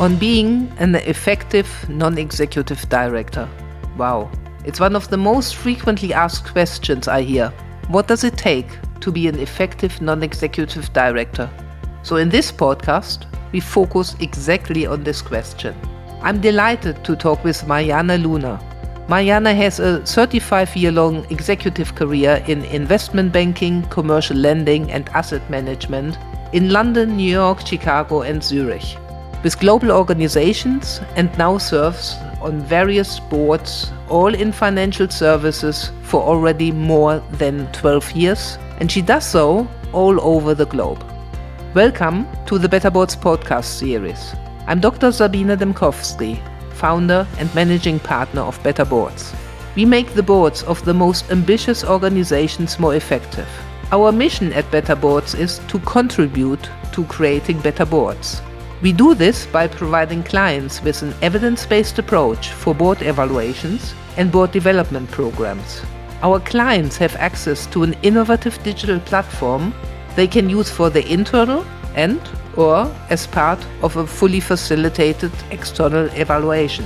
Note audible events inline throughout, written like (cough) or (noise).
On being an effective non executive director. Wow, it's one of the most frequently asked questions I hear. What does it take to be an effective non executive director? So, in this podcast, we focus exactly on this question. I'm delighted to talk with Marianne Loner. Marianne has a 35 year long executive career in investment banking, commercial lending, and asset management in London, New York, Chicago, and Zurich. With global organizations, and now serves on various boards, all in financial services, for already more than 12 years, and she does so all over the globe. Welcome to the Better Boards podcast series. I'm Dr. Sabine Dembkowski, founder and managing partner of Better Boards. We make the boards of the most ambitious organizations more effective. Our mission at Better Boards is to contribute to creating better boards. We do this by providing clients with an evidence based approach for board evaluations and board development programs. Our clients have access to an innovative digital platform they can use for their internal and or as part of a fully facilitated external evaluation.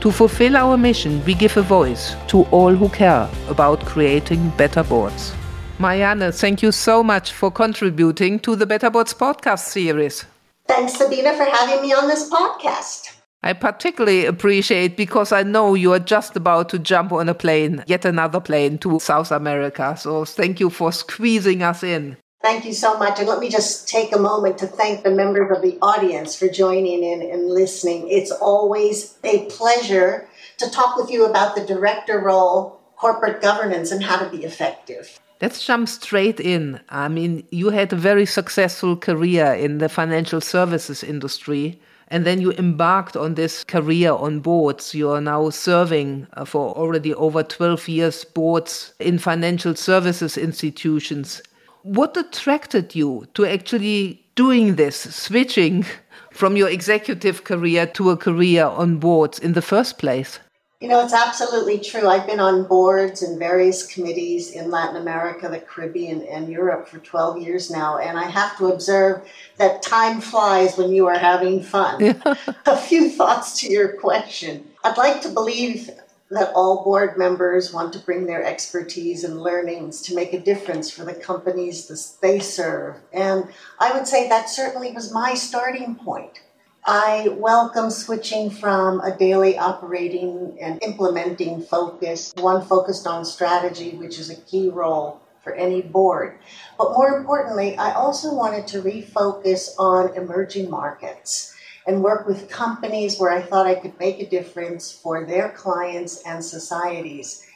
To fulfill our mission, we give a voice to all who care about creating better boards. Marianne, thank you so much for contributing to the Better Boards podcast series. Thanks, Sabina, for having me on this podcast. I particularly appreciate because I know you are just about to jump on a plane, yet another plane to South America. So thank you for squeezing us in. Thank you so much. And let me just take a moment to thank the members of the audience for joining in and listening. It's always a pleasure to talk with you about the director role, corporate governance, and how to be effective. Let's jump straight in. I mean, you had a very successful career in the financial services industry, and then you embarked on this career on boards. You are now serving uh, for already over 12 years boards in financial services institutions. What attracted you to actually doing this, switching (laughs) from your executive career to a career on boards in the first place? You know, it's absolutely true. I've been on boards and various committees in Latin America, the Caribbean, and Europe for 12 years now. And I have to observe that time flies when you are having fun. (laughs) Yeah. a few thoughts to your question. I'd like to believe that all board members want to bring their expertise and learnings to make a difference for the companies they serve. And I would say that certainly was my starting point. I welcome switching from a daily operating and implementing focus, one focused on strategy, which is a key role for any board. But more importantly, I also wanted to refocus on emerging markets and work with companies where I thought I could make a difference for their clients and societies.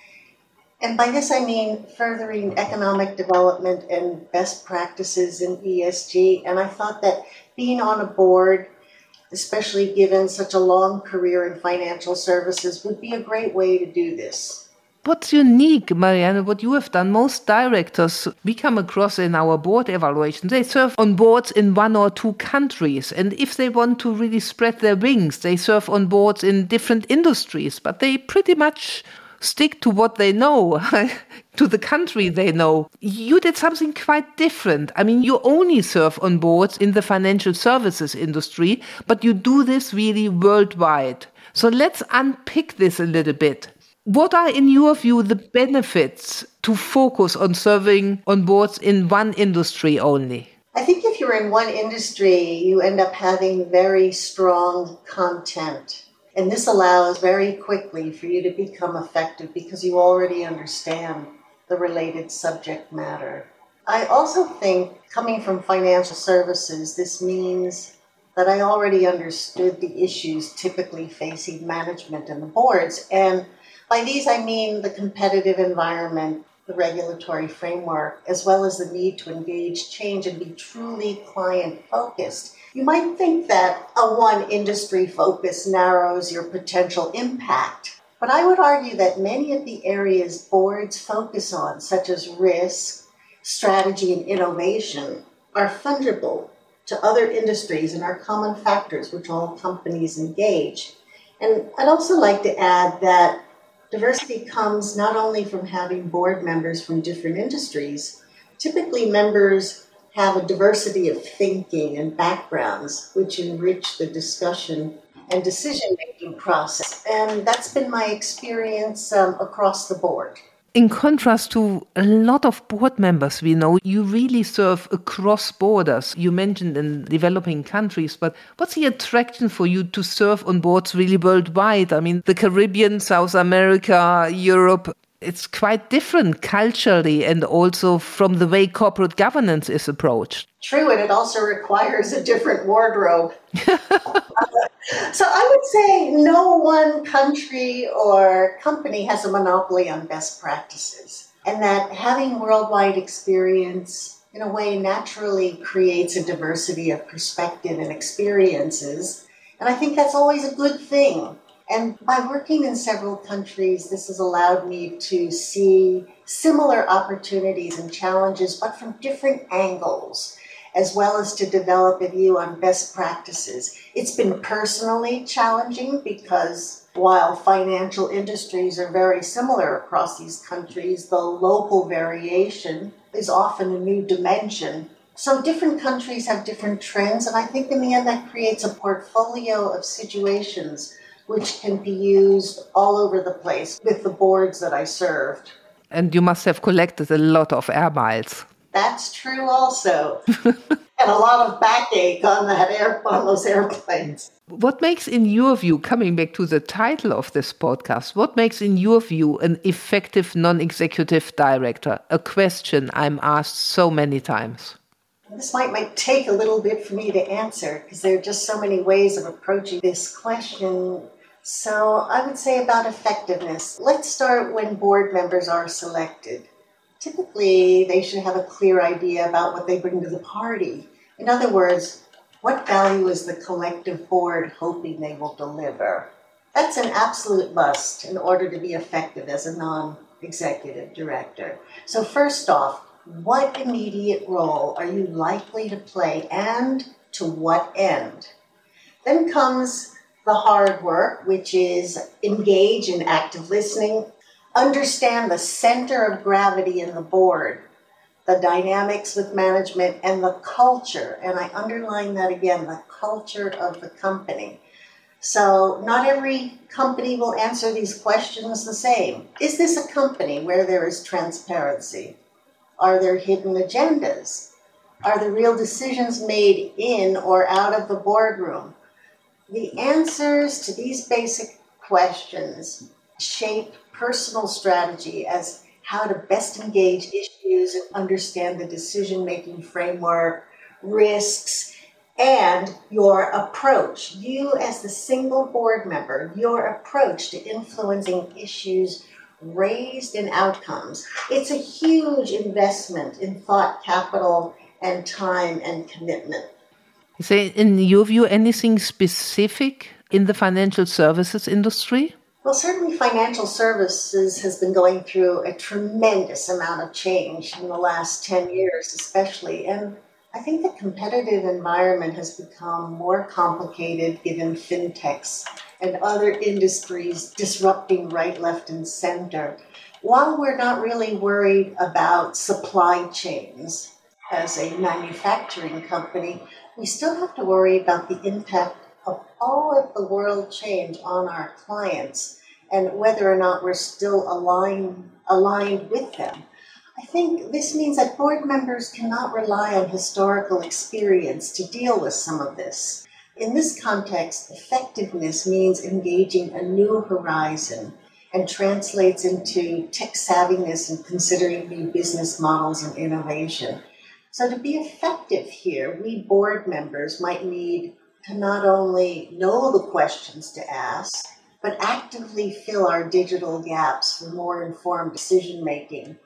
And by this I mean furthering economic development and best practices in ESG. And I thought that being on a board, especially given such a long career in financial services, would be a great way to do this. What's unique, Marianne, what you have done? Most directors we come across in our board evaluation, they serve on boards in one or two countries. And if they want to really spread their wings, they serve on boards in different industries. But they pretty much stick to what they know, (laughs) to the country they know. You did something quite different. I mean, you only serve on boards in the financial services industry, but you do this really worldwide. So let's unpick this a little bit. What are, in your view, the benefits to focus on serving on boards in one industry only? I think if you're in one industry, you end up having very strong content. And this allows very quickly for you to become effective because you already understand the related subject matter. I also think coming from financial services, this means that I already understood the issues typically facing management and the boards. And by these, I mean the competitive environment, the regulatory framework, as well as the need to engage change and be truly client focused. You might think that a one industry focus narrows your potential impact, but I would argue that many of the areas boards focus on, such as risk, strategy, and innovation, are fungible to other industries and are common factors which all companies engage. And I'd also like to add that Diversity comes not only from having board members from different industries, typically members have a diversity of thinking and backgrounds which enrich the discussion and decision making process. And that's been my experience um, across the board. In contrast to a lot of board members we know, you really serve across borders. You mentioned in developing countries, but what's the attraction for you to serve on boards really worldwide? I mean, the Caribbean, South America, Europe, it's quite different culturally and also from the way corporate governance is approached. True, and it also requires a different wardrobe. (laughs) so I would say no one country or company has a monopoly on best practices, and that having worldwide experience in a way naturally creates a diversity of perspective and experiences. And I think that's always a good thing and by working in several countries, this has allowed me to see similar opportunities and challenges, but from different angles, as well as to develop a view on best practices. It's been personally challenging because while financial industries are very similar across these countries, the local variation is often a new dimension. So different countries have different trends, and I think in the end that creates a portfolio of situations which can be used all over the place with the boards that I served. And you must have collected a lot of air miles. That's true also. (laughs) and a lot of backache on that air on those airplanes. What makes in your view, coming back to the title of this podcast, what makes in your view an effective non-executive director? A question I'm asked so many times. This might, might take a little bit for me to answer because there are just so many ways of approaching this question. So I would say about effectiveness. Let's start when board members are selected. Typically, they should have a clear idea about what they bring to the party. In other words, what value is the collective board hoping they will deliver? That's an absolute must in order to be effective as a non executive director. So, first off, what immediate role are you likely to play and to what end? Then comes the hard work, which is engage in active listening, understand the center of gravity in the board, the dynamics with management, and the culture. And I underline that again the culture of the company. So, not every company will answer these questions the same. Is this a company where there is transparency? Are there hidden agendas? Are the real decisions made in or out of the boardroom? The answers to these basic questions shape personal strategy as how to best engage issues and understand the decision making framework, risks, and your approach. You, as the single board member, your approach to influencing issues raised in outcomes. It's a huge investment in thought capital and time and commitment. Say, in your view, anything specific in the financial services industry? Well, certainly financial services has been going through a tremendous amount of change in the last 10 years, especially. And I think the competitive environment has become more complicated given fintechs and other industries disrupting right, left, and center. While we're not really worried about supply chains as a manufacturing company, we still have to worry about the impact of all of the world change on our clients and whether or not we're still aligned, aligned with them. I think this means that board members cannot rely on historical experience to deal with some of this. In this context, effectiveness means engaging a new horizon and translates into tech savviness and considering new business models and innovation. So, to be effective here, we board members might need to not only know the questions to ask, but actively fill our digital gaps for more informed decision making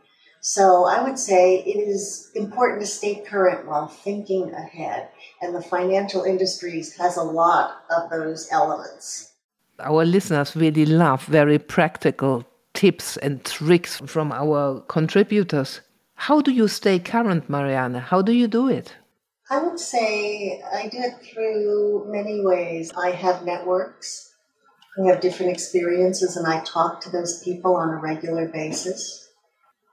so I would say it is important to stay current while thinking ahead. And the financial industries has a lot of those elements. Our listeners really love very practical tips and tricks from our contributors. How do you stay current, Marianne? How do you do it? I would say I do it through many ways. I have networks. I have different experiences, and I talk to those people on a regular basis.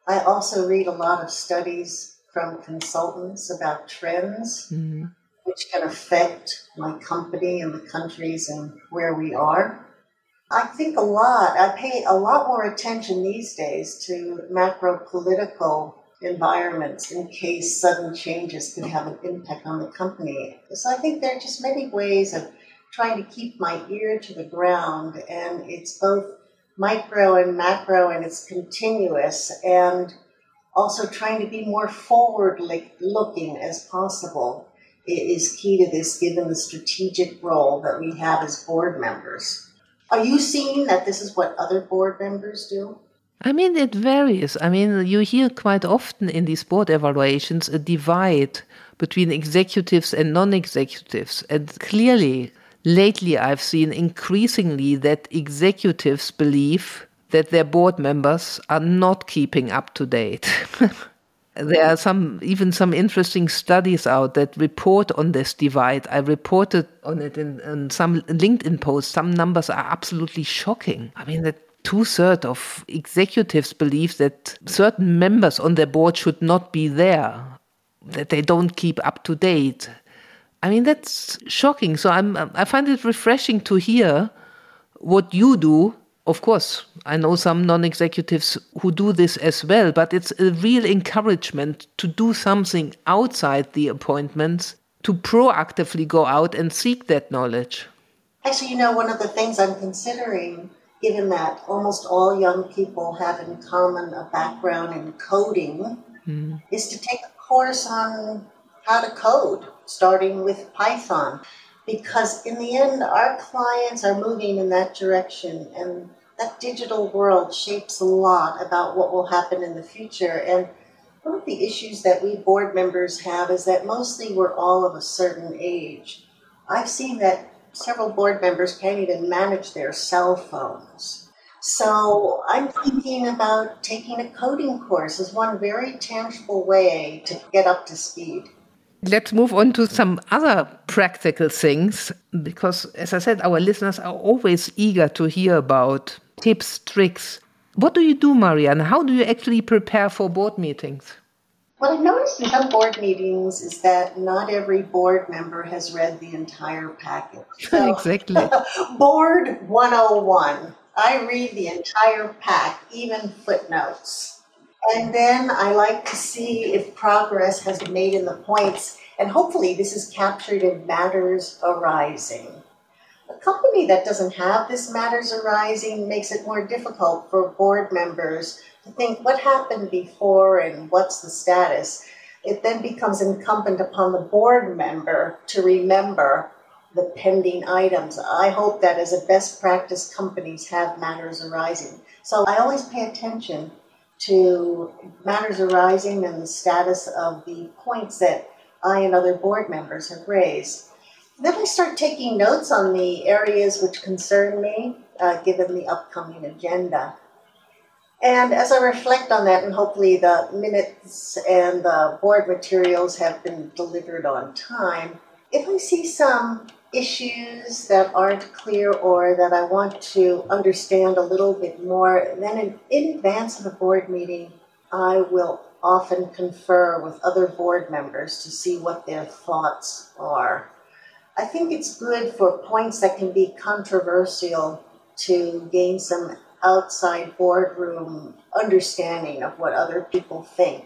I also read a lot of studies from consultants about trends mm-hmm. which can affect my company and the countries and where we are. I think a lot, I pay a lot more attention these days to macro political environments in case sudden changes could have an impact on the company. So I think there are just many ways of trying to keep my ear to the ground, and it's both micro and macro, and it's continuous, and also trying to be more forward looking as possible is key to this given the strategic role that we have as board members. Are you seeing that this is what other board members do? I mean, it varies. I mean, you hear quite often in these board evaluations a divide between executives and non executives. And clearly, lately, I've seen increasingly that executives believe that their board members are not keeping up to date. (laughs) there are some even some interesting studies out that report on this divide. I reported on it in, in some LinkedIn posts. Some numbers are absolutely shocking. I mean that two thirds of executives believe that certain members on their board should not be there, that they don't keep up to date. I mean, that's shocking. So I'm, I find it refreshing to hear what you do. Of course, I know some non executives who do this as well, but it's a real encouragement to do something outside the appointments, to proactively go out and seek that knowledge. Actually, you know, one of the things I'm considering given that almost all young people have in common a background in coding, mm. is to take a course on how to code, starting with Python. Because in the end, our clients are moving in that direction, and that digital world shapes a lot about what will happen in the future. And one of the issues that we board members have is that mostly we're all of a certain age. I've seen that several board members can't even manage their cell phones. So I'm thinking about taking a coding course as one very tangible way to get up to speed. Let's move on to some other practical things because, as I said, our listeners are always eager to hear about tips, tricks. What do you do, Marianne? How do you actually prepare for board meetings? What I've noticed in some board meetings is that not every board member has read the entire packet. (laughs) So, exactly. (laughs) board 101. I read the entire pack, even footnotes. And then I like to see if progress has been made in the points, and hopefully this is captured in matters arising. A company that doesn't have this matters arising makes it more difficult for board members to think what happened before and what's the status, it then becomes incumbent upon the board member to remember the pending items. I hope that as a best practice, companies have matters arising. So I always pay attention to matters arising and the status of the points that I and other board members have raised. Then I start taking notes on the areas which concern me, uh, given the upcoming agenda. And as I reflect on that, and hopefully the minutes and the board materials have been delivered on time, if I see some issues that aren't clear or that I want to understand a little bit more, then in, in advance of the board meeting, I will often confer with other board members to see what their thoughts are. I think it's good for points that can be controversial to gain some outside boardroom understanding of what other people think.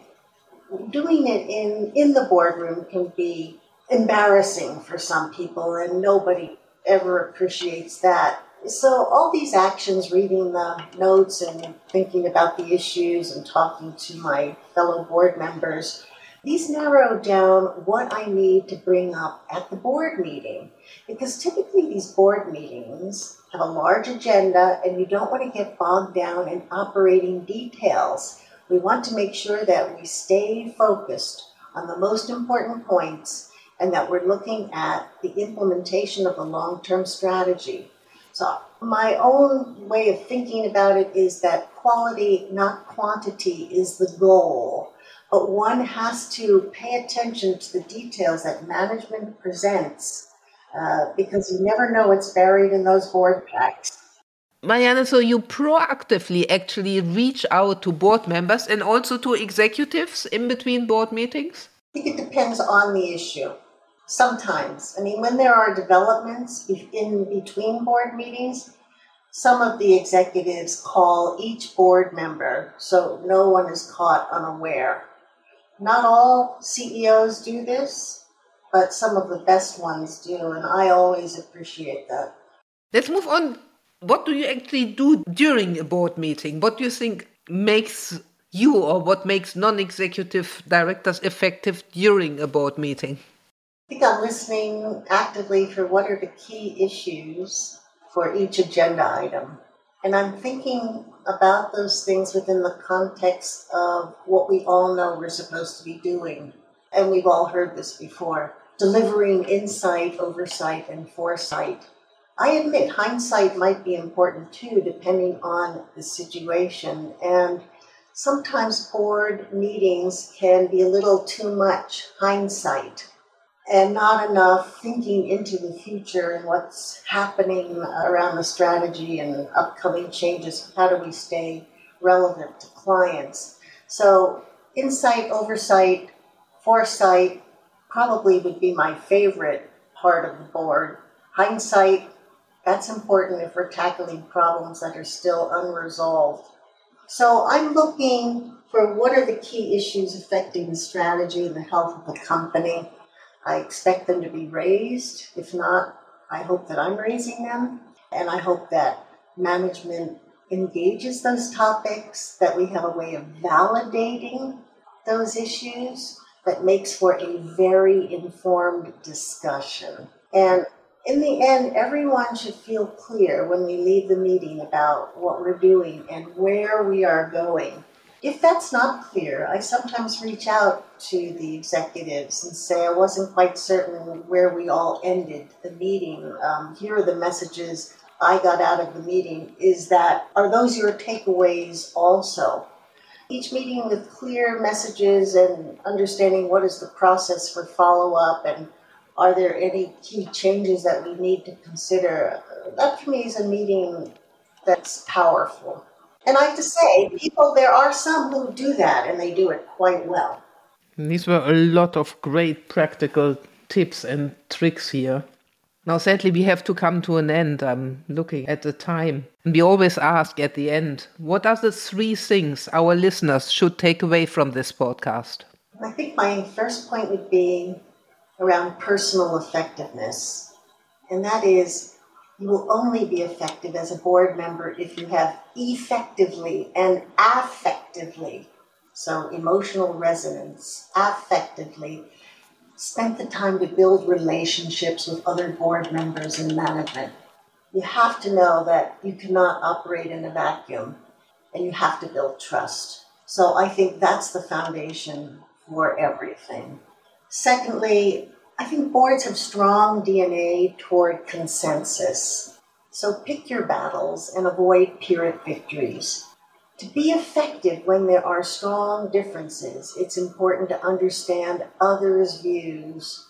Doing it in, in the boardroom can be embarrassing for some people, and nobody ever appreciates that. So, all these actions, reading the notes and thinking about the issues and talking to my fellow board members, these narrow down what I need to bring up at the board meeting. Because typically, these board meetings have a large agenda, and you don't want to get bogged down in operating details. We want to make sure that we stay focused on the most important points and that we're looking at the implementation of a long term strategy. So, my own way of thinking about it is that quality, not quantity, is the goal but one has to pay attention to the details that management presents uh, because you never know what's buried in those board packs. Marianne, so you proactively actually reach out to board members and also to executives in between board meetings? I think it depends on the issue. Sometimes, I mean, when there are developments in between board meetings, some of the executives call each board member so no one is caught unaware. Not all CEOs do this, but some of the best ones do, and I always appreciate that. Let's move on. What do you actually do during a board meeting? What do you think makes you or what makes non executive directors effective during a board meeting? I think I'm listening actively for what are the key issues for each agenda item. And I'm thinking about those things within the context of what we all know we're supposed to be doing. And we've all heard this before delivering insight, oversight, and foresight. I admit hindsight might be important too, depending on the situation. And sometimes board meetings can be a little too much hindsight and not enough thinking into the future and what's happening around the strategy and upcoming changes. How do we stay relevant to clients? So, insight, oversight, foresight probably would be my favorite part of the board. Hindsight, that's important if we're tackling problems that are still unresolved. So, I'm looking for what are the key issues affecting the strategy and the health of the company I expect them to be raised. If not, I hope that I'm raising them. And I hope that management engages those topics, that we have a way of validating those issues that makes for a very informed discussion. And in the end, everyone should feel clear when we leave the meeting about what we're doing and where we are going. If that's not clear, I sometimes reach out to the executives and say I wasn't quite certain where we all ended the meeting. Um, here are the messages I got out of the meeting. Is that are those your takeaways also? Each meeting with clear messages and understanding what is the process for follow up and are there any key changes that we need to consider? That for me is a meeting that's powerful. And I have to say, people, there are some who do that and they do it quite well. These were a lot of great practical tips and tricks here. Now, sadly, we have to come to an end. I'm looking at the time. And we always ask at the end, what are the three things our listeners should take away from this podcast? I think my first point would be around personal effectiveness. And that is you will only be effective as a board member if you have effectively and affectively, so emotional resonance, affectively, spent the time to build relationships with other board members and management. You have to know that you cannot operate in a vacuum and you have to build trust. So I think that's the foundation for everything. Secondly, I think boards have strong DNA toward consensus. So pick your battles and avoid Pyrrhic victories. To be effective when there are strong differences, it's important to understand others' views,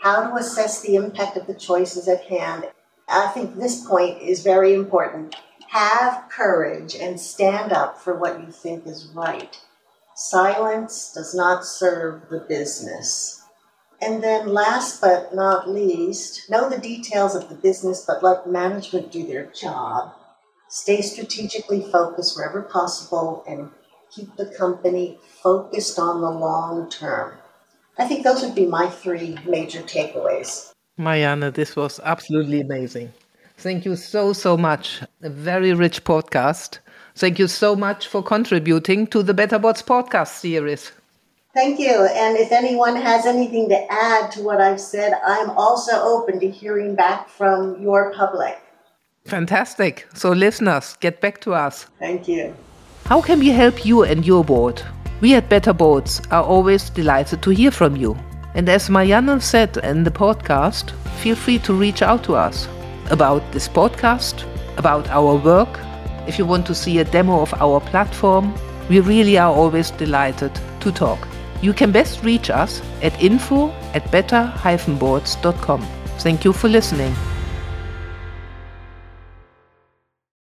how to assess the impact of the choices at hand. I think this point is very important. Have courage and stand up for what you think is right. Silence does not serve the business. And then, last but not least, know the details of the business, but let management do their job. Stay strategically focused wherever possible and keep the company focused on the long term. I think those would be my three major takeaways. Marianne, this was absolutely amazing. Thank you so, so much. A very rich podcast. Thank you so much for contributing to the Better Boards podcast series. Thank you. And if anyone has anything to add to what I've said, I'm also open to hearing back from your public. Fantastic. So, listeners, get back to us. Thank you. How can we help you and your board? We at Better Boards are always delighted to hear from you. And as Marianne said in the podcast, feel free to reach out to us about this podcast, about our work. If you want to see a demo of our platform, we really are always delighted to talk. You can best reach us at info at better-boards.com. Thank you for listening.